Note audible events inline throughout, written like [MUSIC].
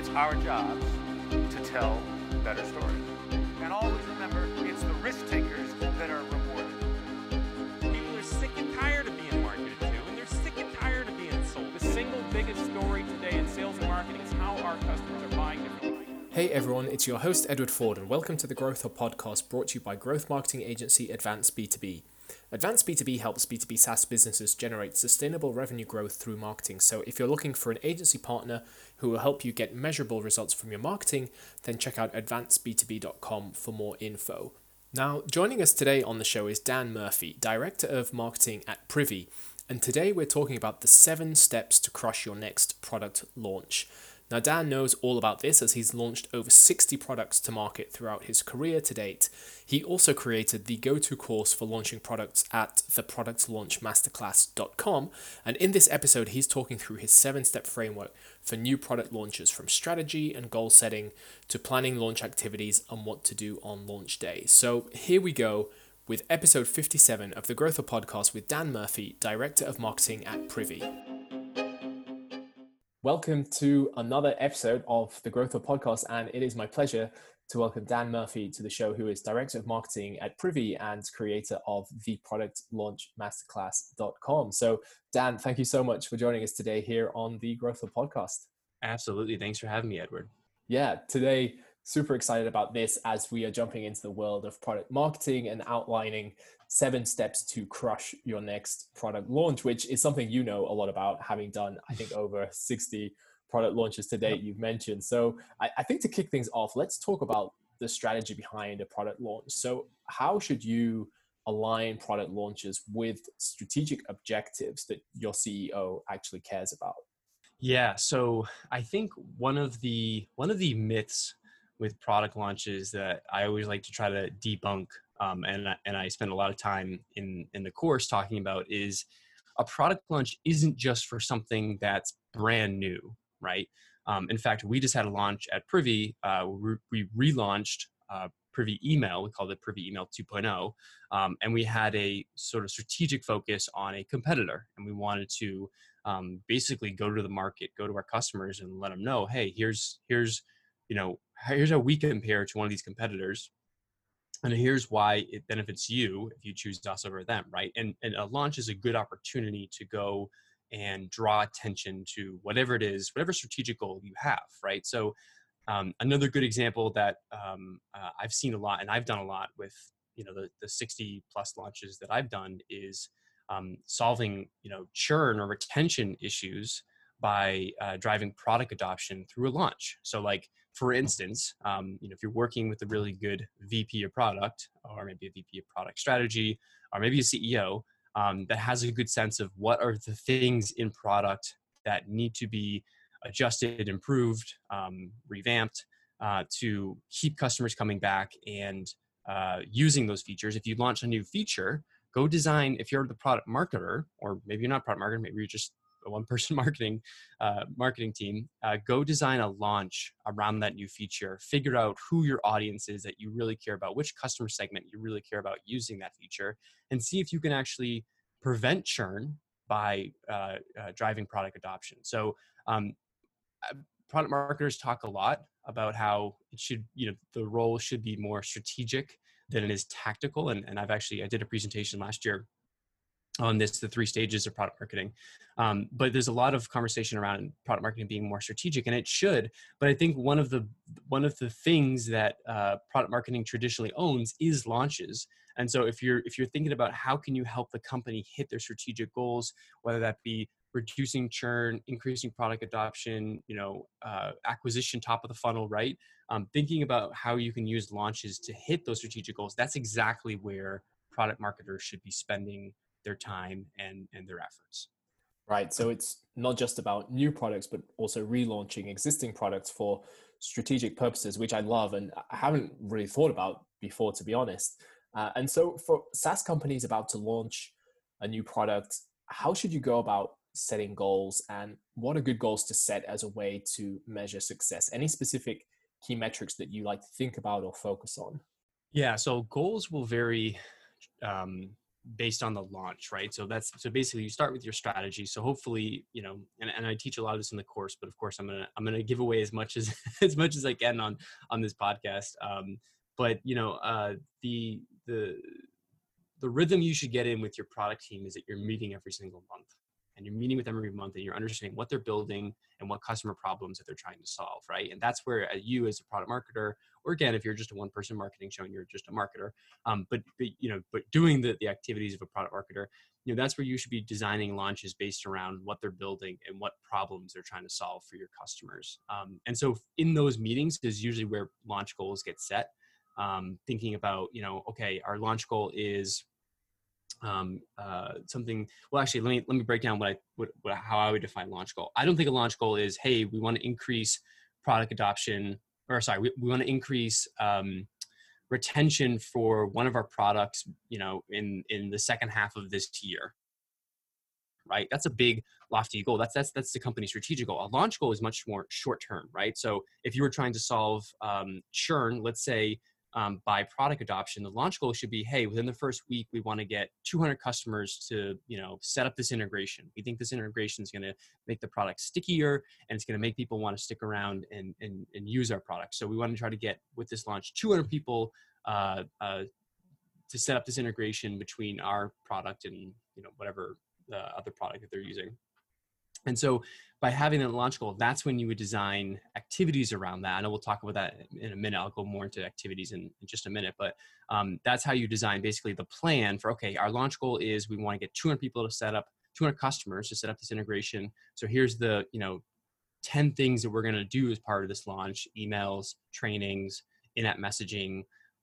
It's our jobs to tell better stories. And always remember, it's the risk takers that are rewarded. People are sick and tired of being marketed to, and they're sick and tired of being sold. The single biggest story today in sales and marketing is how our customers are buying differently. Hey everyone, it's your host Edward Ford, and welcome to the Growth Hub podcast brought to you by growth marketing agency Advance B2B. Advance B2B helps B2B SaaS businesses generate sustainable revenue growth through marketing. So, if you're looking for an agency partner who will help you get measurable results from your marketing, then check out advanceb2b.com for more info. Now, joining us today on the show is Dan Murphy, Director of Marketing at Privy. And today we're talking about the seven steps to crush your next product launch. Now, Dan knows all about this as he's launched over 60 products to market throughout his career to date. He also created the go to course for launching products at theproductlaunchmasterclass.com. And in this episode, he's talking through his seven step framework for new product launches from strategy and goal setting to planning launch activities and what to do on launch day. So, here we go with episode 57 of the Growth Hub Podcast with Dan Murphy, Director of Marketing at Privy. Welcome to another episode of the Growth Hub Podcast, and it is my pleasure to welcome Dan Murphy to the show, who is Director of Marketing at Privy and creator of the Product Launch Masterclass.com. So, Dan, thank you so much for joining us today here on the Growth Hub Podcast. Absolutely. Thanks for having me, Edward. Yeah, today, super excited about this as we are jumping into the world of product marketing and outlining seven steps to crush your next product launch, which is something you know a lot about, having done, I think, over 60 product launches to date, you've mentioned. So I, I think to kick things off, let's talk about the strategy behind a product launch. So, how should you align product launches with strategic objectives that your CEO actually cares about? Yeah, so I think one of the one of the myths with product launches that I always like to try to debunk um, and and I spend a lot of time in in the course talking about is a product launch isn't just for something that's brand new, right? Um, in fact, we just had a launch at Privy. Uh, we, we relaunched uh, Privy Email. We called it Privy Email 2.0, um, and we had a sort of strategic focus on a competitor, and we wanted to um, basically go to the market, go to our customers, and let them know, hey, here's here's you know here's how we compare to one of these competitors and here's why it benefits you if you choose us over them right? And and a launch is a good opportunity to go and draw attention to whatever it is whatever strategic goal you have right? So um, another good example that um, uh, i've seen a lot and i've done a lot with you know the, the 60 plus launches that i've done is um, solving you know churn or retention issues by uh, driving product adoption through a launch. So like for instance, um, you know, if you're working with a really good VP of product, or maybe a VP of product strategy, or maybe a CEO um, that has a good sense of what are the things in product that need to be adjusted, improved, um, revamped uh, to keep customers coming back and uh, using those features. If you launch a new feature, go design. If you're the product marketer, or maybe you're not product marketer, maybe you're just a one person [LAUGHS] marketing uh, marketing team uh, go design a launch around that new feature. Figure out who your audience is that you really care about which customer segment you really care about using that feature and see if you can actually prevent churn by uh, uh driving product adoption. So um, uh, product marketers talk a lot about how it should you know the role should be more strategic than it is tactical and, and i've actually i did a presentation last year on this the three stages of product marketing. Um, but there's a lot of conversation around product marketing being more strategic and it should. But i think one of the one of the things that uh, product marketing traditionally owns is launches. And so if you're if you're thinking about how can you help the company hit their strategic goals whether that be reducing churn increasing product adoption you know uh, acquisition top of the funnel right? Um, thinking about how you can use launches to hit those strategic goals that's exactly where product marketers should be spending their time and and their efforts. Right so it's not just about new products but also relaunching existing products for strategic purposes which i love and i haven't really thought about before to be honest. Uh, and so for saas companies about to launch a new product how should you go about setting goals and what are good goals to set as a way to measure success? Any specific key metrics that you like to think about or focus on? Yeah so goals will vary um, based on the launch, right? So that's so basically you start with your strategy. So hopefully, you know, and, and I teach a lot of this in the course, but of course I'm gonna I'm gonna give away as much as [LAUGHS] as much as I can on on this podcast. Um, but you know, uh, the the the rhythm you should get in with your product team is that you're meeting every single month and you're meeting with them every month and you're understanding what they're building and what customer problems that they're trying to solve right? And that's where uh, you as a product marketer or again if you're just a one person marketing show and you're just a marketer um, but, but you know but doing the, the activities of a product marketer you know that's where you should be designing launches based around what they're building and what problems they're trying to solve for your customers. Um, and so in those meetings is usually where launch goals get set. Um, thinking about you know okay our launch goal is um, uh, something. Well, actually, let me let me break down what I what, what, how I would define launch goal. I don't think a launch goal is hey, we want to increase product adoption, or sorry, we, we want to increase um, retention for one of our products. You know, in in the second half of this year. Right, that's a big lofty goal. That's that's that's the company's strategic goal. A launch goal is much more short term, right? So if you were trying to solve um, churn, let's say um, by product adoption, the launch goal should be, hey, within the first week, we want to get 200 customers to, you know, set up this integration. We think this integration is going to make the product stickier and it's going to make people want to stick around and, and, and use our product. So we want to try to get with this launch 200 people uh, uh, to set up this integration between our product and, you know, whatever uh, other product that they're using. And so by having that launch goal, that's when you would design activities around that. And we'll talk about that in a minute. I'll go more into activities in, in just a minute, but um, that's how you design basically the plan for, okay, our launch goal is we want to get 200 people to set up 200 customers to set up this integration. So here's the, you know, 10 things that we're going to do as part of this launch, emails, trainings, in-app messaging,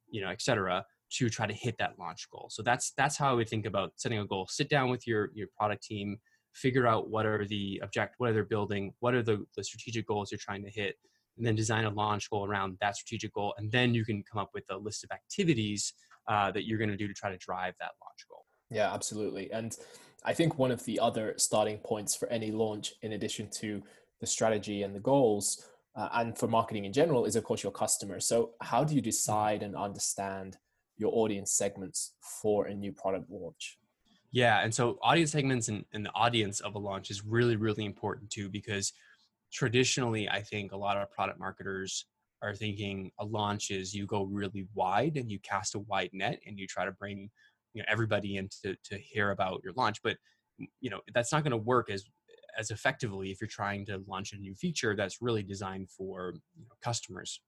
you know, et cetera, to try to hit that launch goal. So that's, that's how I would think about setting a goal. Sit down with your, your product team, figure out what are the object, what are they building, what are the, the strategic goals you're trying to hit, and then design a launch goal around that strategic goal. And then you can come up with a list of activities uh, that you're going to do to try to drive that launch goal. Yeah, absolutely. And I think one of the other starting points for any launch, in addition to the strategy and the goals, uh, and for marketing in general, is of course your customer. So, how do you decide and understand your audience segments for a new product launch? Yeah, and so audience segments and, and the audience of a launch is really, really important too, because traditionally, I think a lot of product marketers are thinking a launch is you go really wide and you cast a wide net and you try to bring you know everybody in to, to hear about your launch. But you know that's not going to work as as effectively if you're trying to launch a new feature that's really designed for you know, customers.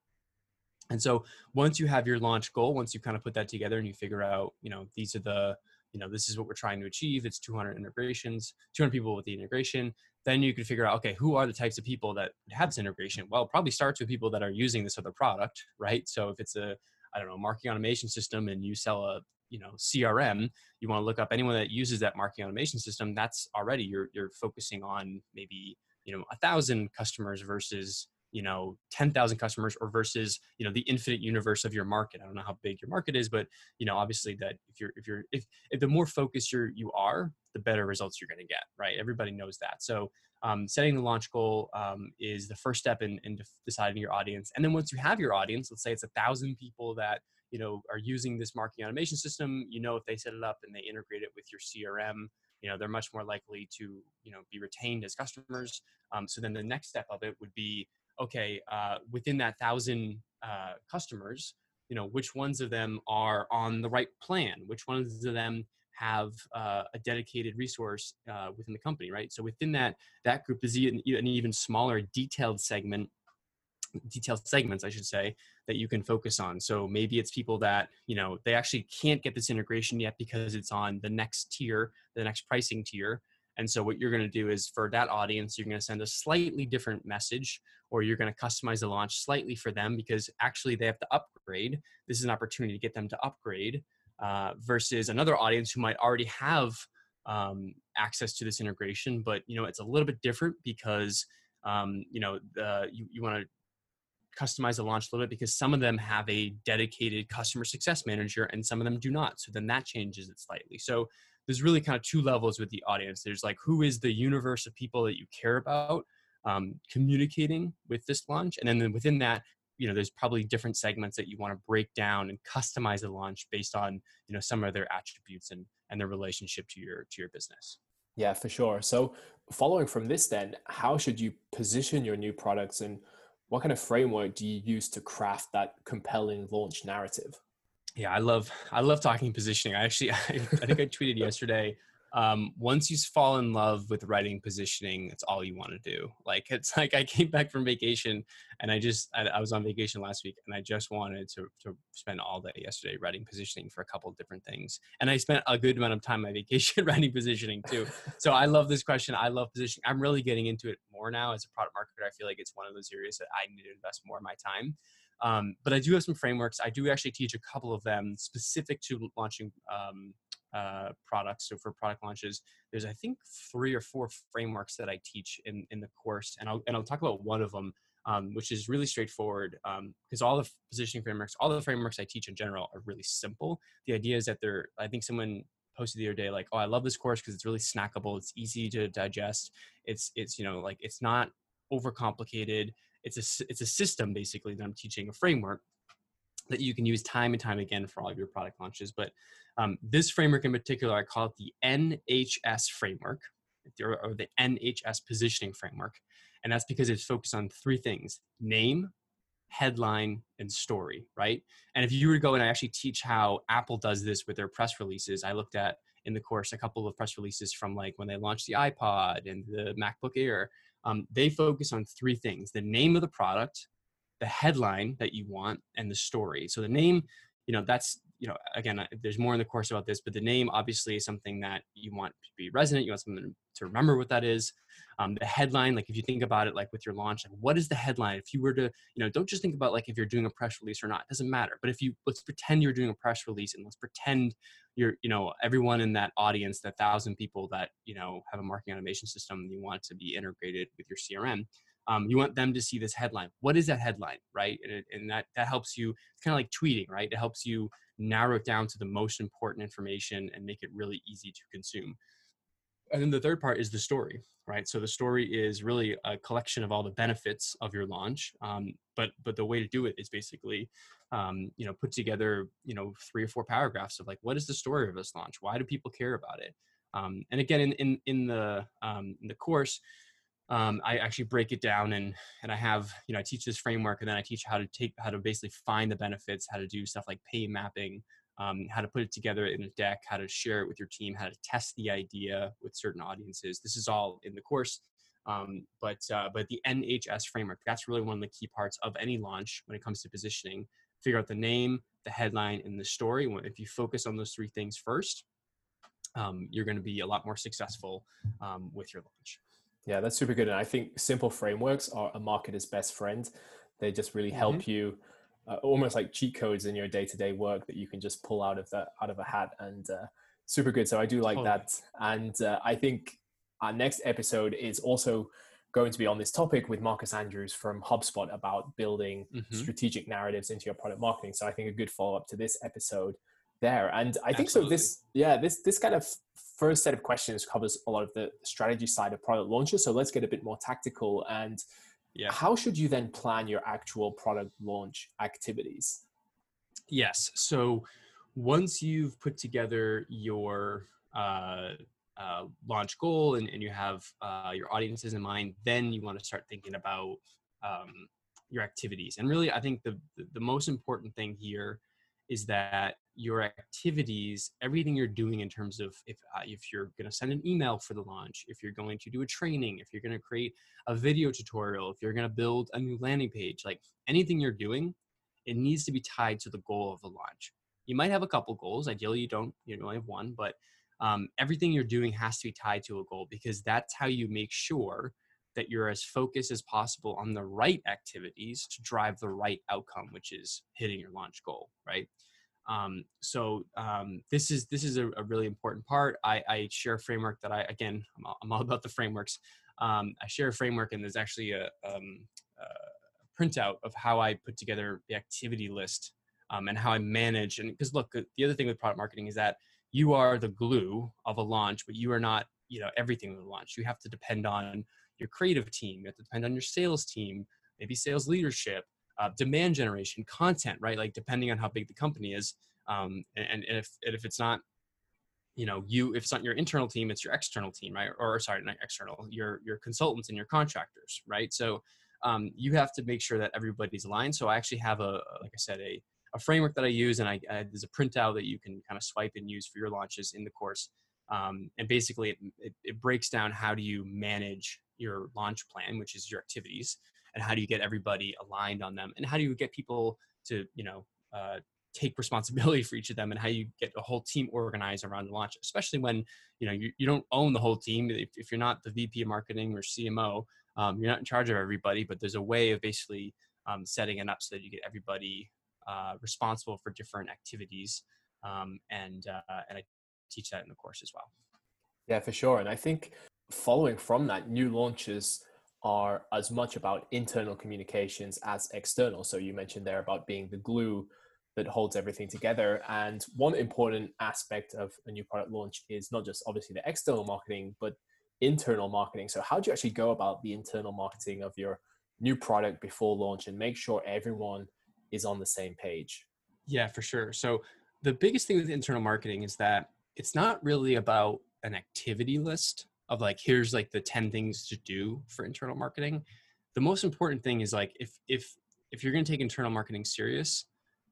And so once you have your launch goal, once you kind of put that together and you figure out, you know, these are the you know, this is what we're trying to achieve. It's 200 integrations, 200 people with the integration. Then you can figure out, okay, who are the types of people that have this integration? Well, probably starts with people that are using this other product, right? So if it's a, I don't know, marketing automation system and you sell a, you know, CRM, you want to look up anyone that uses that marketing automation system. That's already you're you're focusing on maybe you know a thousand customers versus you know 10,000 customers or versus you know the infinite universe of your market. I don't know how big your market is but you know obviously that if you're if you're if, if the more focused you're you are the better results you're going to get right? Everybody knows that. So um, setting the launch goal um, is the first step in, in deciding your audience. And then once you have your audience let's say it's a thousand people that you know are using this marketing automation system you know if they set it up and they integrate it with your crm you know they're much more likely to you know be retained as customers. Um, so then the next step of it would be okay, uh, within that thousand uh, customers, you know, which ones of them are on the right plan? Which ones of them have uh, a dedicated resource uh, within the company, right? So within that that group is an, an even smaller detailed segment detailed segments i should say that you can focus on so maybe it's people that you know they actually can't get this integration yet because it's on the next tier the next pricing tier and so what you're going to do is for that audience, you're going to send a slightly different message or you're going to customize the launch slightly for them because actually they have to upgrade. This is an opportunity to get them to upgrade uh, versus another audience who might already have um, access to this integration, but you know it's a little bit different because um, you know the, you, you want to customize the launch a little bit because some of them have a dedicated customer success manager and some of them do not. So then that changes it slightly. So there's really kind of two levels with the audience. There's like who is the universe of people that you care about um, communicating with this launch, and then within that, you know, there's probably different segments that you want to break down and customize the launch based on you know some of their attributes and and their relationship to your to your business. Yeah, for sure. So, following from this, then, how should you position your new products and what kind of framework do you use to craft that compelling launch narrative? Yeah, I love I love talking positioning. I actually [LAUGHS] I, I think I tweeted [LAUGHS] yesterday um, once you fall in love with writing positioning, it's all you want to do. Like it's [LAUGHS] like I came back from vacation and I just I, I, was on vacation last week and I just wanted to to spend all day yesterday writing positioning for a couple different things. And I spent a good amount of time my [LAUGHS] vacation writing positioning too. [LAUGHS] so I love this question. I love positioning. I'm really getting into it more now as a product marketer. I feel like it's one of those areas that I need to invest more of my time. Um, but I do have some frameworks. I do actually teach a couple of them specific to launching um, uh, products. So for product launches, there's I think three or four frameworks that I teach in in the course, and I'll and I'll talk about one of them, um, which is really straightforward. Because um, all the positioning frameworks, all the frameworks I teach in general are really simple. The idea is that they're. I think someone posted the other day like, oh, I love this course because it's really snackable. It's easy to digest. It's it's you know like it's not overcomplicated. It's a it's a system basically that I'm teaching a framework that you can use time and time again for all of your product launches. But um, this framework in particular, I call it the NHS framework or the NHS positioning framework. And that's because it's focused on three things name, headline, and story, right? And if you were to go and I actually teach how Apple does this with their press releases, I looked at in the course a couple of press releases from like when they launched the iPod and the MacBook Air. Um, they focus on three things the name of the product, the headline that you want, and the story. So the name, you know, that's you know, again, there's more in the course about this, but the name obviously is something that you want to be resonant. You want something to remember what that is. Um, the headline, like if you think about it, like with your launch, like what is the headline? If you were to, you know, don't just think about like if you're doing a press release or not. It doesn't matter. But if you let's pretend you're doing a press release and let's pretend you're, you know, everyone in that audience, that thousand people that you know have a marketing automation system, you want to be integrated with your CRM. Um, you want them to see this headline. What is that headline, right? And, and that that helps you. It's kind of like tweeting, right? It helps you narrow it down to the most important information and make it really easy to consume. And then the third part is the story, right? So the story is really a collection of all the benefits of your launch. Um, but but the way to do it is basically, um, you know, put together you know three or four paragraphs of like what is the story of this launch? Why do people care about it? Um, and again, in in in the um, in the course, um, I actually break it down and and I have you know I teach this framework and then I teach how to take how to basically find the benefits, how to do stuff like pay mapping, um, how to put it together in a deck, how to share it with your team, how to test the idea with certain audiences. This is all in the course. Um, but uh, but the NHS framework that's really one of the key parts of any launch when it comes to positioning. Figure out the name, the headline, and the story. If you focus on those three things first, um, you're going to be a lot more successful um, with your launch. Yeah, that's super good. And I think simple frameworks are a marketer's best friend. They just really help mm-hmm. you, uh, almost like cheat codes in your day to day work that you can just pull out of that out of a hat and uh, super good. So I do like totally. that. And uh, I think our next episode is also going to be on this topic with Marcus Andrews from HubSpot about building mm-hmm. strategic narratives into your product marketing. So I think a good follow up to this episode there. And I think Absolutely. so. This, yeah, this this kind of first set of questions covers a lot of the strategy side of product launches. So let's get a bit more tactical. And yeah. how should you then plan your actual product launch activities? Yes. So once you've put together your uh, uh, launch goal and, and you have uh, your audiences in mind, then you want to start thinking about um, your activities. And really, I think the, the most important thing here is that your activities, everything you're doing in terms of if uh, if you're going to send an email for the launch, if you're going to do a training, if you're going to create a video tutorial, if you're going to build a new landing page, like anything you're doing, it needs to be tied to the goal of the launch. You might have a couple goals. Ideally, you don't. You only have one, but um, everything you're doing has to be tied to a goal because that's how you make sure that you're as focused as possible on the right activities to drive the right outcome, which is hitting your launch goal, right? Um, so um, this is this is a, a, really important part. I, I share a framework that I again I'm all, I'm all about the frameworks. Um, I share a framework and there's actually a, um, a, printout of how I put together the activity list um, and how I manage. And because look, the other thing with product marketing is that you are the glue of a launch, but you are not you know everything with a launch. You have to depend on your creative team. You have to depend on your sales team, maybe sales leadership uh, demand generation, content, right? Like depending on how big the company is, um, and, and if and if it's not you know you if it's not your internal team it's your external team right or sorry not external your your consultants and your contractors right so um, you have to make sure that everybody's aligned so i actually have a like i said a, a framework that i use and I, I there's a printout that you can kind of swipe and use for your launches in the course um, and basically it, it, it breaks down how do you manage your launch plan which is your activities and how do you get everybody aligned on them and how do you get people to you know uh, take responsibility [LAUGHS] for each of them and how you get a whole team organized around the launch especially when you know you, you don't own the whole team. If, if you're not the vp of marketing or cmo um, you're not in charge of everybody but there's a way of basically um, setting it up so that you get everybody uh, responsible for different activities um, and uh, and i teach that in the course as well yeah for sure and i think following from that new launches are as much about internal communications as external so you mentioned there about being the glue that holds everything together. And one important aspect of a new product launch is not just obviously the external marketing, but internal marketing. So, how do you actually go about the internal marketing of your new product before launch and make sure everyone is on the same page? Yeah, for sure. So, the biggest thing with internal marketing is that it's not really about an activity list of like, here's like the 10 things to do for internal marketing. The most important thing is like, if, if, if you're going to take internal marketing serious,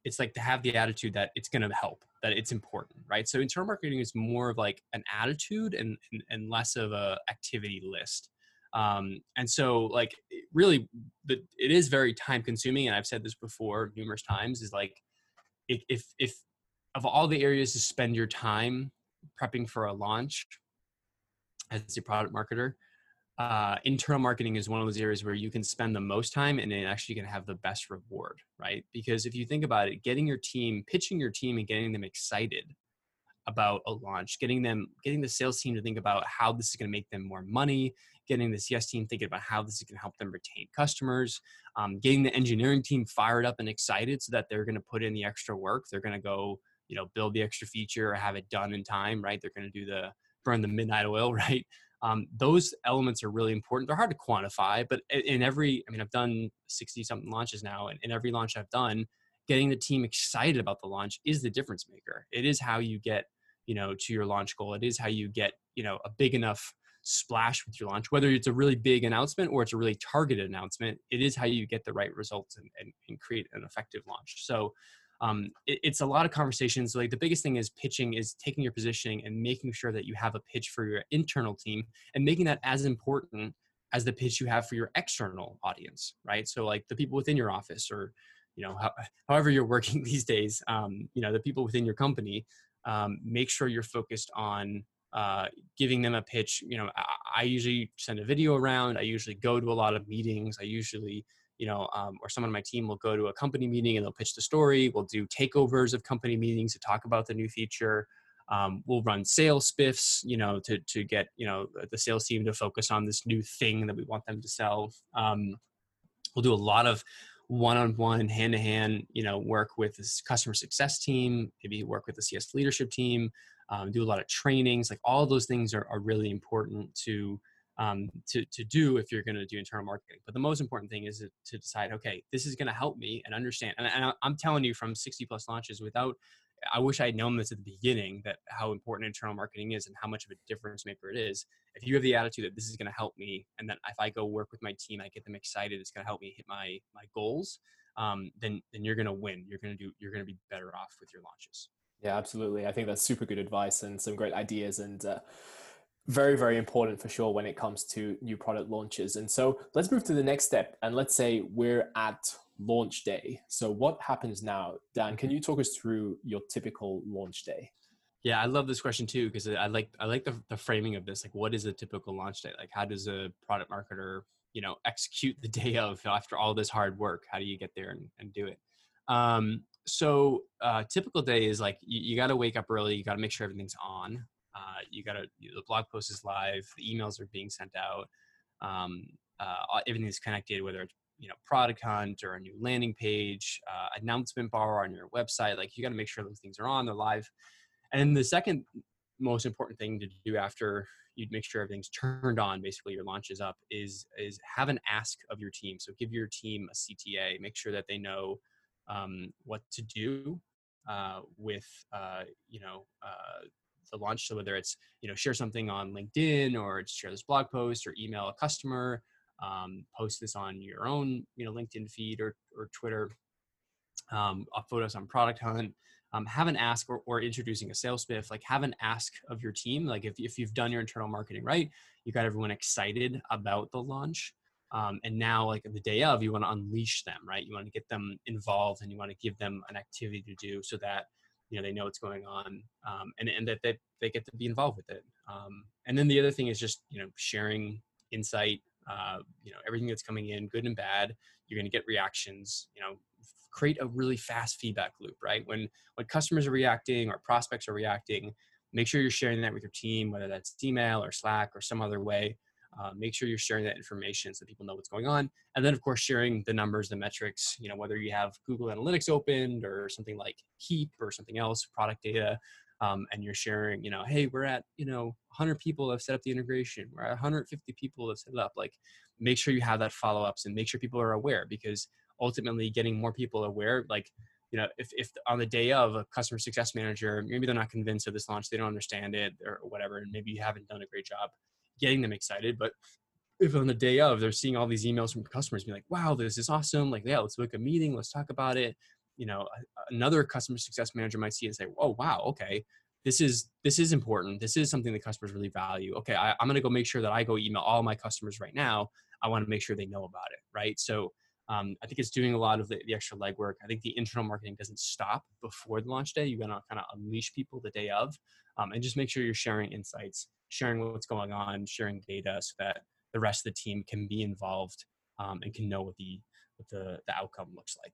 it's like to have the attitude that it's going to help that it's important right so internal marketing is more of like an attitude and and, and less of a activity list um, and so like really the, it is very time consuming and i've said this before numerous times is like if if of all the areas to spend your time prepping for a launch as a product marketer uh, internal marketing is one of those areas where you can spend the most time and it actually can have the best reward, right? Because if you think about it, getting your team, pitching your team and getting them excited about a launch, getting them, getting the sales team to think about how this is going to make them more money, getting the CS team thinking about how this is going to help them retain customers, um, getting the engineering team fired up and excited so that they're going to put in the extra work. They're going to go, you know, build the extra feature or have it done in time, right? They're going to do the burn the midnight oil, [LAUGHS] right? um, those elements are really important. They're hard to quantify, but in every, I mean, I've done 60 something launches now, and in every launch I've done, getting the team excited about the launch is the difference maker. It is how you get, you know, to your launch goal. It is how you get, you know, a big enough splash with your launch, whether it's a really big announcement or it's a really targeted announcement. It is how you get the right results and, and, and create an effective launch. So, um, it, it's a lot of conversations. Like the biggest thing is pitching is taking your positioning and making sure that you have a pitch for your internal team and making that as important as the pitch you have for your external audience, right? So like the people within your office or, you know, how, however you're working [LAUGHS] these days, um, you know, the people within your company, um, make sure you're focused on uh, giving them a pitch. You know, I, I usually send a video around. I usually go to a lot of meetings. I usually you know, um, or someone on my team will go to a company meeting and they'll pitch the story. We'll do takeovers of company meetings to talk about the new feature. Um, we'll run sales spiffs, you know, to to get you know the sales team to focus on this new thing that we want them to sell. Um, we'll do a lot of one-on-one, hand-to-hand, you know, work with this customer success team. Maybe work with the CS leadership team. Um, do a lot of trainings. Like all those things are, are really important to um, to, to do if you're going to do internal marketing. But the most important thing is to decide, okay, this is going to help me and understand. And, and I'm telling you from 60 plus launches without, I wish I had known this at the beginning that how important internal marketing is and how much of a difference maker it is. If you have the attitude that this is going to help me and that if I go work with my team, I get them excited, it's going to help me hit my, my goals, um, then, then you're going to win. You're going to do, you're going to be better off with your launches. Yeah, absolutely. I think that's super good advice and some great ideas. And, uh, very very important for sure when it comes to new product launches. And so let's move to the next step and let's say we're at launch day. So what happens now? Dan can you talk us through your typical launch day? Yeah i love this question too because i like i like the, the framing of this. Like what is a typical launch day? Like how does a product marketer you know execute the day of after all this hard work? How do you get there and, and do it? Um, so uh, typical day is like you, you got to wake up early you got to make sure everything's on uh, you got to the blog post is live, the emails are being sent out, um, uh, everything is connected, whether it's you know product hunt or a new landing page, uh, announcement bar on your website. Like you got to make sure those things are on, they're live. And the second most important thing to do after you make sure everything's turned on, basically your launch is up, is is have an ask of your team. So give your team a CTA, make sure that they know um, what to do uh, with uh, you know uh, the launch. So whether it's you know share something on LinkedIn or share this blog post or email a customer, um, post this on your own you know LinkedIn feed or or Twitter, um, photos on Product Hunt. Um, have an ask or, or introducing a sales spiff like have an ask of your team like if, if you've done your internal marketing right you got everyone excited about the launch um, and now like the day of you want to unleash them right you want to get them involved and you want to give them an activity to do so that you know they know what's going on um, and, and that they, they get to be involved with it um, and then the other thing is just you know sharing insight uh, you know everything that's coming in good and bad you're going to get reactions you know create a really fast feedback loop right? When when customers are reacting or prospects are reacting make sure you're sharing that with your team whether that's email or slack or some other way uh, make sure you're sharing that information so people know what's going on. And then of course sharing the numbers the metrics you know whether you have google analytics opened or something like heap or something else product data um, and you're sharing you know hey we're at you know 100 people have set up the integration. We're at 150 people have set it up. Like make sure you have that follow-ups and make sure people are aware because ultimately getting more people aware like you know if, if on the day of a customer success manager maybe they're not convinced of this launch they don't understand it or whatever and maybe you haven't done a great job getting them excited. But if on the day of they're seeing all these emails from customers being like, wow, this is awesome. Like, yeah, let's book a meeting. Let's talk about it. You know, another customer success manager might see and say, oh, wow, okay. This is this is important. This is something that customers really value. Okay, I, I'm gonna go make sure that I go email all my customers right now. I want to make sure they know about it, right? So um, I think it's doing a lot of the, the extra legwork. I think the internal marketing doesn't stop before the launch day. You're gonna kind of unleash people the day of, um, and just make sure you're sharing insights sharing what's going on, sharing data so that the rest of the team can be involved um, and can know what the what the, the outcome looks like.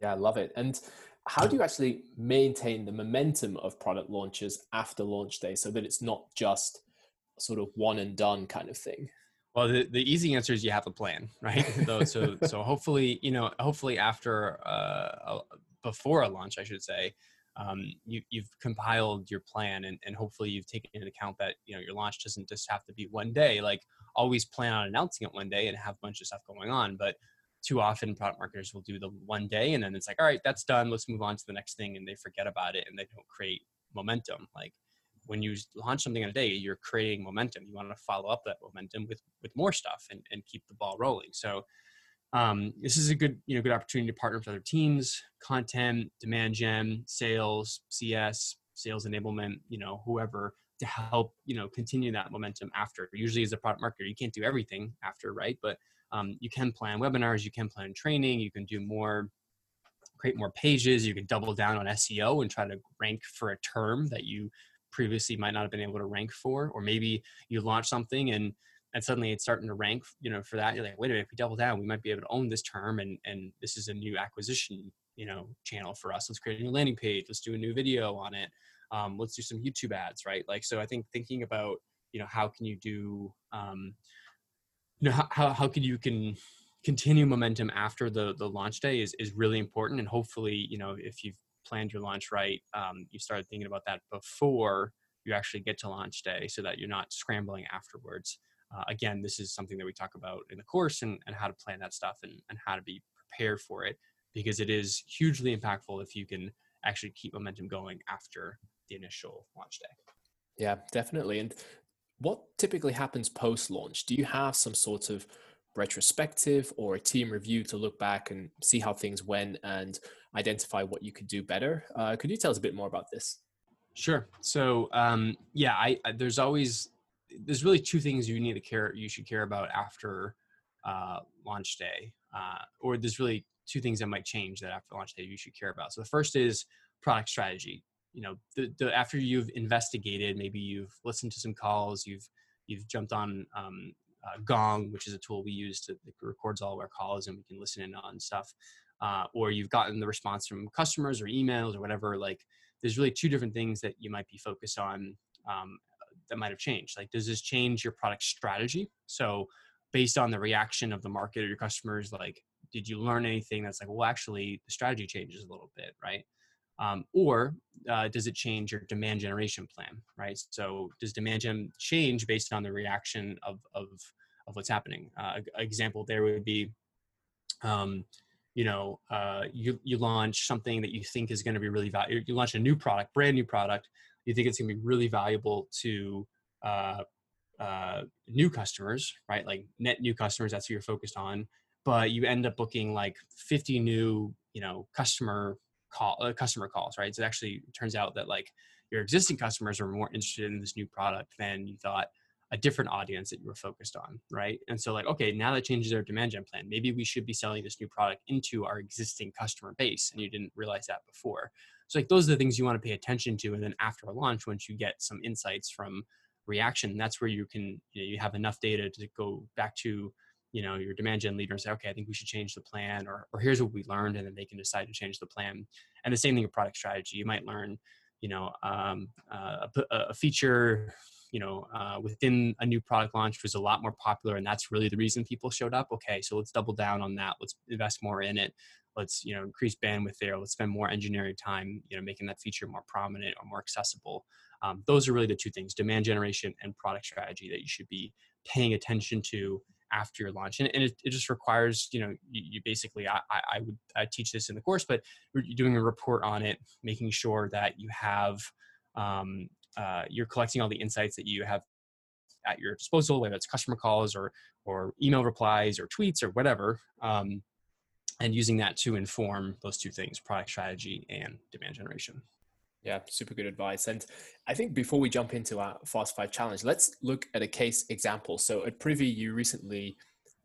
Yeah, I love it. And how do you actually maintain the momentum of product launches after launch day so that it's not just sort of one and done kind of thing? Well, the, the easy answer is you have a plan, right? [LAUGHS] so, so, so hopefully, you know, hopefully after, uh, before a launch, I should say, um, you, have compiled your plan and, and hopefully you've taken into account that you know your launch doesn't just have to be one day. Like always plan on announcing it one day and have a bunch of stuff going on but too often product marketers will do the one day and then it's like all right that's done. Let's move on to the next thing and they forget about it and they don't create momentum. Like when you launch something in a day you're creating momentum. You want to follow up that momentum with with more stuff and, and keep the ball rolling. So um, this is a good you know good opportunity to partner with other teams content demand gen sales cs sales enablement you know whoever to help you know continue that momentum after. Usually as a product marketer you can't do everything after right? But um, you can plan webinars you can plan training you can do more create more pages you can double down on seo and try to rank for a term that you previously might not have been able to rank for or maybe you launch something and and suddenly it's starting to rank you know for that you're like wait a minute if we double down we might be able to own this term and and this is a new acquisition you know channel for us. Let's create a new landing page. Let's do a new video on it. Um, let's do some youtube ads right? Like so i think thinking about you know how can you do um, you know how, how, can you can continue momentum after the the launch day is is really important. And hopefully you know if you've planned your launch right um, you started thinking about that before you actually get to launch day so that you're not scrambling afterwards uh, again, this is something that we talk about in the course and, and how to plan that stuff and, and how to be prepared for it because it is hugely impactful if you can actually keep momentum going after the initial launch day. Yeah, definitely. And what typically happens post launch? Do you have some sort of retrospective or a team review to look back and see how things went and identify what you could do better? Uh, could you tell us a bit more about this? Sure. So, um, yeah, I, I, there's always there's really two things you need to care you should care about after uh, launch day uh, or there's really two things that might change that after launch day you should care about. So the first is product strategy. You know the, the after you've investigated maybe you've listened to some calls you've you've jumped on um, uh, gong which is a tool we use to that records all of our calls and we can listen in on stuff uh, or you've gotten the response from customers or emails or whatever like there's really two different things that you might be focused on um, that might have changed? Like, does this change your product strategy? So, based on the reaction of the market or your customers, like, did you learn anything that's like, well, actually, the strategy changes a little bit, right? Um, or uh, does it change your demand generation plan, right? So, does demand gen change based on the reaction of of of what's happening? Uh, example there would be, um, you know, uh, you you launch something that you think is going to be really valuable. You launch a new product, brand new product, you think it's going to be really valuable to uh, uh, new customers, right? Like net new customers, that's who you're focused on. But you end up booking like 50 new, you know, customer call uh, customer calls, right? So it actually turns out that like your existing customers are more interested in this new product than you thought a different audience that you were focused on, right? And so like, okay, now that changes our demand gen plan. Maybe we should be selling this new product into our existing customer base, and you didn't realize that before. So like those are the things you want to pay attention to, and then after a launch, once you get some insights from reaction, that's where you can you, know, you have enough data to go back to you know your demand gen leader and say, okay, I think we should change the plan, or or here's what we learned, and then they can decide to change the plan. And the same thing with product strategy. You might learn you know um, uh, a, a feature you know uh, within a new product launch was a lot more popular and that's really the reason people showed up okay so let's double down on that let's invest more in it let's you know increase bandwidth there let's spend more engineering time you know making that feature more prominent or more accessible. Um, those are really the two things demand generation and product strategy that you should be paying attention to after your launch. And, and it, it just requires you know you, you basically I, I would I teach this in the course but you're doing a report on it making sure that you have um, uh, you're collecting all the insights that you have at your disposal, whether it's customer calls or or email replies or tweets or whatever, um, and using that to inform those two things: product strategy and demand generation. Yeah, super good advice. And I think before we jump into our Fast Five challenge, let's look at a case example. So at Privy, you recently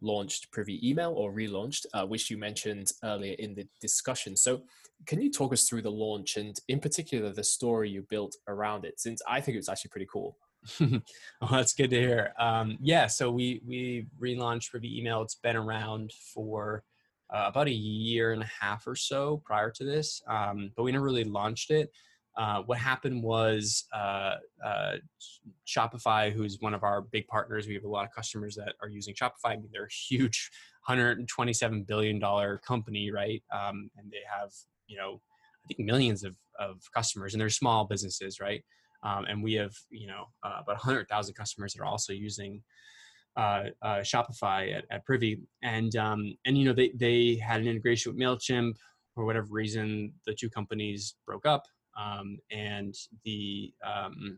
launched Privy Email or relaunched, uh, which you mentioned earlier in the discussion. So can you talk us through the launch and in particular the story you built around it since i think it was actually pretty cool [LAUGHS] well, that's good to hear um, yeah so we we relaunched Privy email it's been around for uh, about a year and a half or so prior to this um, but we never really launched it uh, what happened was uh, uh Shopify, who's one of our big partners, we have a lot of customers that are using Shopify. I mean, they're a huge, [LAUGHS] 127 billion dollar company, right? Um, and they have you know, I think millions of, of customers, and they're small businesses, right? Um, and we have, you know, uh, about 100,000 customers that are also using uh, uh, Shopify at, at Privy, and um, and you know they they had an integration with Mailchimp for whatever reason. The two companies broke up, um, and the um,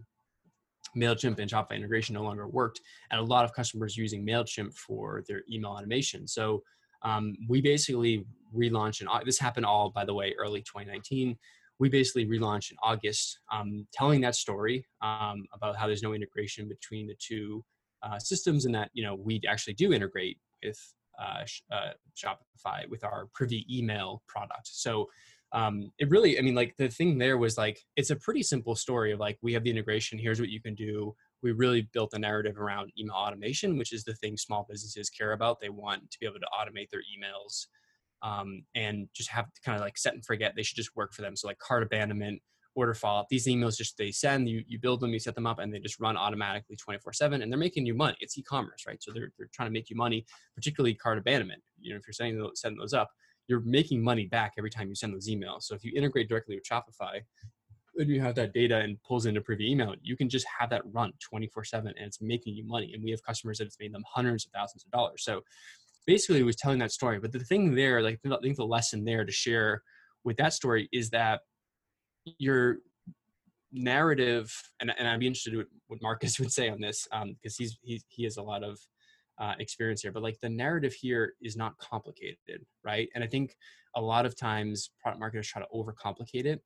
Mailchimp and Shopify integration no longer worked, and a lot of customers using Mailchimp for their email automation. So um, we basically relaunched in this happened all by the way early 2019 we basically relaunched in august um, telling that story um, about how there's no integration between the two uh, systems and that you know we actually do integrate with uh, uh, shopify with our privy email product so um, it really i mean like the thing there was like it's a pretty simple story of like we have the integration here's what you can do we really built a narrative around email automation, which is the thing small businesses care about. They want to be able to automate their emails um, and just have to kind of like set and forget. They should just work for them. So like cart abandonment, order follow up, these emails just they send, you, you build them, you set them up, and they just run automatically 24 seven and they're making you money. It's e-commerce, right? So they're, they're trying to make you money, particularly cart abandonment. You know, if you're setting those, setting those up, you're making money back every time you send those emails. So if you integrate directly with Shopify, and you have that data and pulls into Privy Email, you can just have that run 24 7 and it's making you money. And we have customers that it's made them hundreds of thousands of dollars. So basically, it was telling that story. But the thing there, like, I think the lesson there to share with that story is that your narrative, and, and I'd be interested in what Marcus [LAUGHS] would say on this, because um, he's, he, he has a lot of uh, experience here, but like the narrative here is not complicated, right? And I think a lot of times product marketers try to overcomplicate it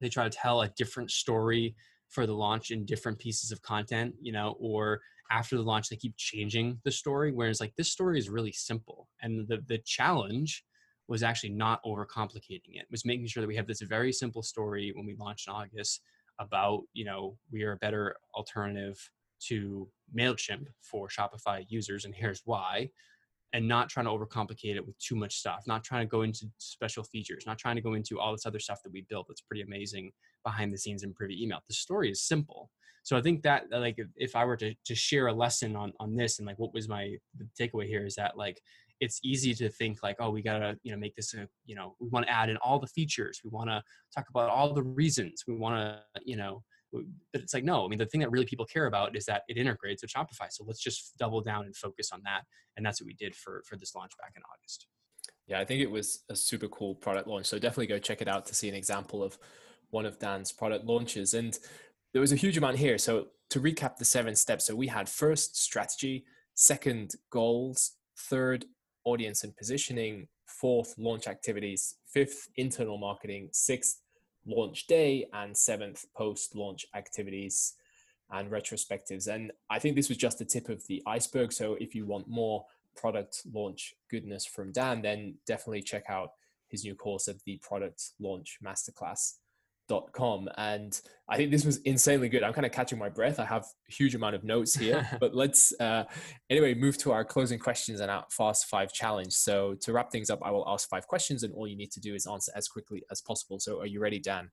they try to tell a different story for the launch in different pieces of content you know or after the launch they keep changing the story whereas like this story is really simple and the the challenge was actually not overcomplicating it, was making sure that we have this very simple story when we launched in august about you know we are a better alternative to mailchimp for shopify users and here's why and not trying to overcomplicate it with too much stuff, not trying to go into special features, not trying to go into all this other stuff that we built that's pretty amazing behind the scenes in Privy Email. The story is simple. So I think that like if I were to to share a lesson on on this and like what was my takeaway here is that like it's easy to think like oh we gotta you know make this a you know we want to add in all the features we want to talk about all the reasons we want to you know but it's like no i mean the thing that really people care about is that it integrates with shopify so let's just double down and focus on that and that's what we did for for this launch back in august yeah i think it was a super cool product launch so definitely go check it out to see an example of one of Dan's product launches. And there was a huge amount here. So to recap the seven steps, so we had first strategy, second goals, third audience and positioning, fourth launch activities, fifth internal marketing, sixth launch day, and seventh post launch activities and retrospectives. And I think this was just the tip of the iceberg. So if you want more product launch goodness from Dan, then definitely check out his new course at the product launch masterclass com and i think this was insanely good. I'm kind of catching my breath. I have a huge amount of notes here [LAUGHS] but let's uh, anyway move to our closing questions and our fast five challenge. So to wrap things up i will ask five questions and all you need to do is answer as quickly as possible. So are you ready dan?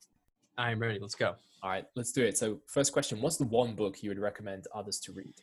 I'm ready. Let's go. All right let's do it. So first question what's the one book you would recommend others to read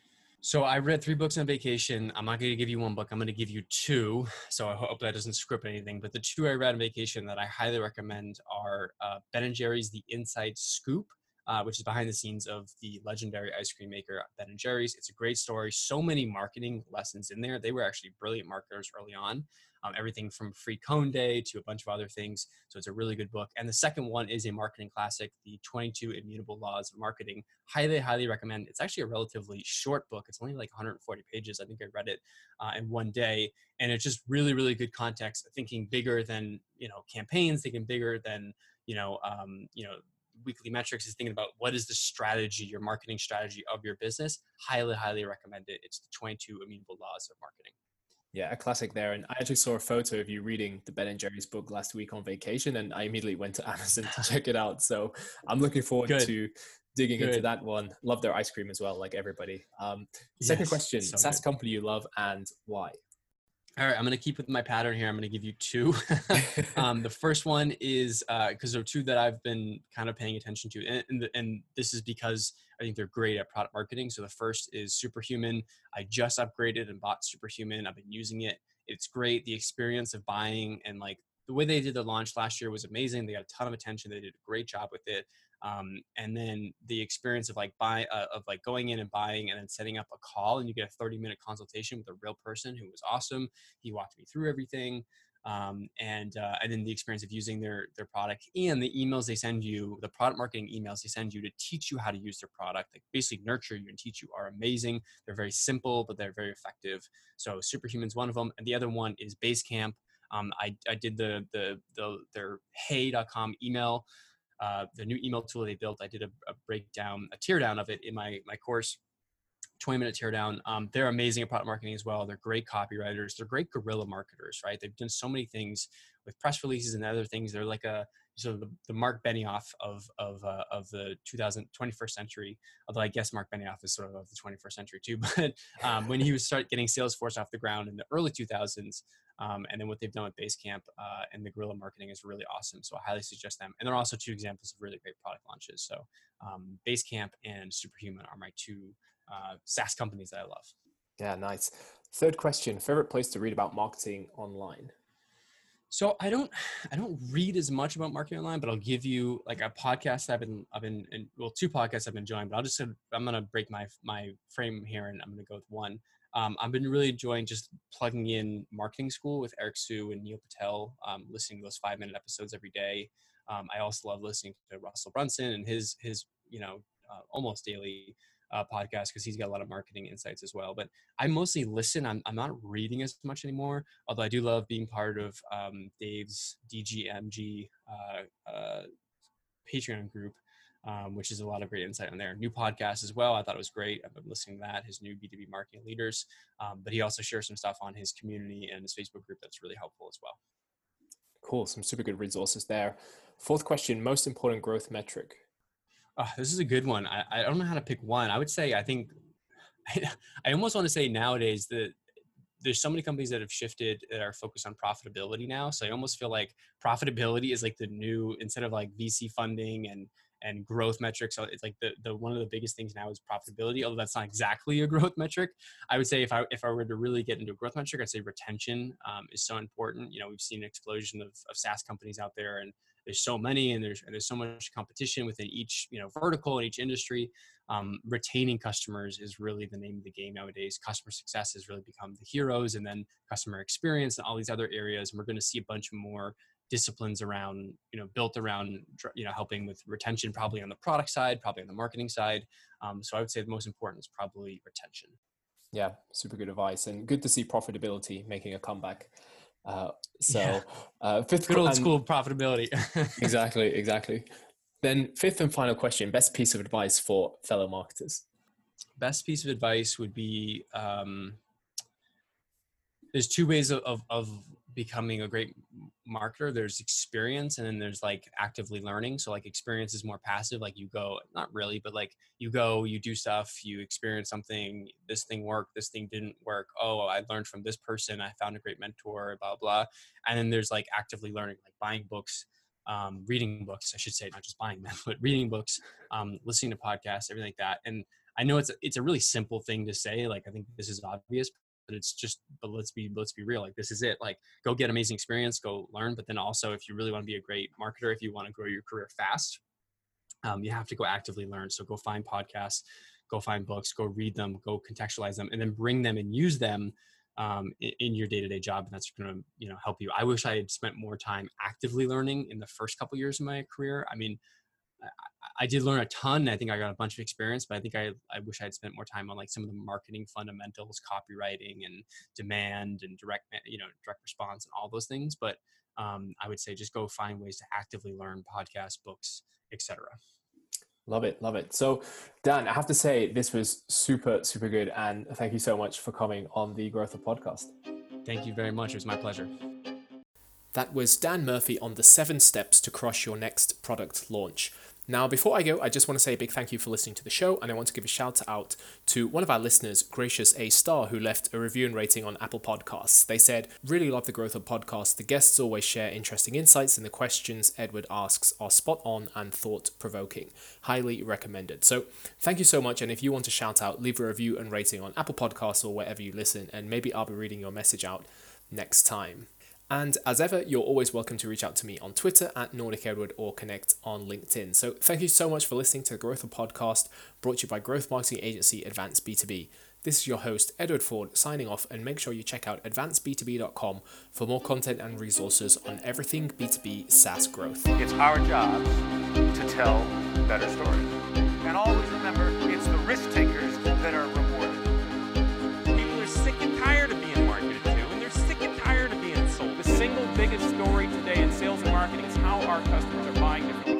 so I read three books on vacation. I'm not going to give you one book. I'm going to give you two. So I hope that doesn't script anything. But the two I read on vacation that I highly recommend are uh, Ben and Jerry's The Inside Scoop, uh, which is behind the scenes of the legendary ice cream maker Ben and Jerry's. It's a great story. So many marketing lessons in there. They were actually brilliant marketers early on um, everything from Free Cone Day to a bunch of other things. So it's a really good book. And the second one is a marketing classic, The 22 Immutable Laws of Marketing. Highly, highly recommend. It's actually a relatively short book. It's only like 140 pages. I think I read it uh, in one day, and it's just really, really good context. Thinking bigger than you know campaigns, thinking bigger than you know um, you know weekly metrics is thinking about what is the strategy, your marketing strategy of your business. Highly, highly recommend it. It's the 22 Immutable Laws of Marketing. Yeah, a classic there. And I actually saw a photo of you reading the Ben and Jerry's book last week on vacation, and I immediately went to [LAUGHS] Amazon to check it out. So I'm looking forward Good. to digging Good. into that one. Love their ice cream as well, like everybody. Um, second yes, question: so SaaS company you love and why? All right, I'm going to keep with my pattern here. I'm going to give you two. [LAUGHS] [LAUGHS] um, the first one is because uh, there are two that I've been kind of paying attention to, and, and, and, this is because I think they're great at product marketing. So the first is Superhuman. I just upgraded and bought Superhuman. I've been using it. It's great. The experience of buying and like the way they did the launch last year was amazing. They got a ton of attention. They did a great job with it. Um, and then the experience of like buy uh, of like going in and buying and then setting up a call and you get a 30 minute consultation with a real person who was awesome he walked me through everything um, and uh, and then the experience of using their their product and the emails they send you the product marketing emails they send you to teach you how to use their product like basically nurture you and teach you are amazing. They're very simple but they're very effective. So superhuman's one of them and the other one is basecamp. Um, I, I did the, the the their hey.com email uh, the new email tool they built. I did a, a breakdown, a teardown of it in my my course. 20 minute teardown. Um, they're amazing at product marketing as well. They're great copywriters. They're great guerrilla marketers, right? They've done so many things with press releases and other things. They're like a so the, the Mark Benioff of of uh, of the 2000 21st century. Although I guess Mark Benioff is sort of of the 21st century too. [LAUGHS] But um, when he was start getting Salesforce off the ground in the early 2000s, um, and then what they've done with Basecamp uh, and the guerrilla marketing is really awesome. So I highly suggest them. And they're also two examples of really great product launches. So um, Basecamp and Superhuman are my two uh, SaaS companies that I love. Yeah, nice. Third question: favorite place to read about marketing online? So I don't I don't read as much about marketing online, but I'll give you like a podcast I've been I've been in, well two podcasts I've been enjoying, but I'll just I'm gonna break my my frame here and I'm gonna go with one. Um, I've been really enjoying just plugging in marketing school with Eric Siu and Neil Patel, um, listening to those five minute episodes every day. Um, I also love listening to Russell Brunson and his his you know uh, almost daily uh, podcast because he's got a lot of marketing insights as well. But I mostly listen. I'm I'm not reading as much anymore. Although I do love being part of um, Dave's DGMG uh, uh, Patreon group um, which is a lot of great insight on there. New podcast as well. I thought it was great. I've been listening to that, his new B2B marketing leaders. Um, but he also shares some stuff on his community and his Facebook group that's really helpful as well. Cool. Some super good resources there. Fourth question most important growth metric. Oh, this is a good one. I, I don't know how to pick one. I would say, I think, [LAUGHS] I almost want to say nowadays that there's so many companies that have shifted that are focused on profitability now. So I almost feel like profitability is like the new instead of like VC funding and and growth metrics. So it's like the, the one of the biggest things now is profitability. Although that's not exactly a [LAUGHS] growth metric, I would say if I if I were to really get into a growth metric, I'd say retention um, is so important. You know, we've seen an explosion of, of SaaS companies out there, and there's so many, and there's and there's so much competition within each you know vertical and each industry. Um, retaining customers is really the name of the game nowadays. Customer success has really become the heroes, and then customer experience and all these other areas. And we're going to see a bunch more disciplines around you know built around you know helping with retention probably on the product side probably on the marketing side. Um, so i would say the most important is probably retention. Yeah super good advice and good to see profitability making a comeback. Uh, so yeah. uh, fifth good old and, school profitability. [LAUGHS] Exactly exactly. Then fifth and final question best piece of advice for fellow marketers? Best piece of advice would be um, there's two ways of, of, of becoming a great marketer there's experience and then there's like actively learning. So like experience is more passive like you go not really but like you go you do stuff you experience something this thing worked this thing didn't work. Oh i learned from this person i found a great mentor blah blah. And then there's like actively learning like buying books um, reading books i should say not just buying them [LAUGHS] but reading books um, listening to podcasts everything like that. And I know it's a, it's a really simple thing to say. Like I think this is obvious, but it's just but let's be let's be real like this is it like go get amazing experience go learn but then also if you really want to be a great marketer if you want to grow your career fast um, you have to go actively learn so go find podcasts go find books go read them go contextualize them and then bring them and use them um, in, in, your day-to-day job and that's going to you know help you. I wish i had spent more time actively learning in the first couple years of my career. I mean I did learn a ton. I think I got a bunch of experience, but I think I, I wish I had spent more time on like some of the marketing fundamentals, copywriting and demand and direct, you know, direct response and all those things. But um, I would say just go find ways to actively learn podcasts, books, etc. Love it, love it. So, Dan, I have to say this was super, super good, and thank you so much for coming on the Growth Hub podcast. Thank you very much. It was my pleasure. That was Dan Murphy on the seven steps to crush your next product launch. Now, before I go, I just want to say a big thank you for listening to the show, and I want to give a shout out to one of our listeners, Gracious A Star, who left a review and rating on Apple Podcasts. They said, Really love the Growth Hub podcast. The guests always share interesting insights, and the questions Edward asks are spot on and thought provoking. Highly recommended. So, thank you so much. And if you want to shout out, leave a review and rating on Apple Podcasts or wherever you listen, and maybe I'll be reading your message out next time. And as ever, you're always welcome to reach out to me on Twitter at Nordic Edward or connect on LinkedIn. So thank you so much for listening to the Growth Hub Podcast brought to you by growth marketing agency Advance B2B. This is your host, Edward Ford, signing off, and make sure you check out advanceb2b.com for more content and resources on everything B2B SaaS growth. It's our job to tell better stories. And always remember, it's the risk takers biggest story today in sales and marketing is how our customers are buying differently.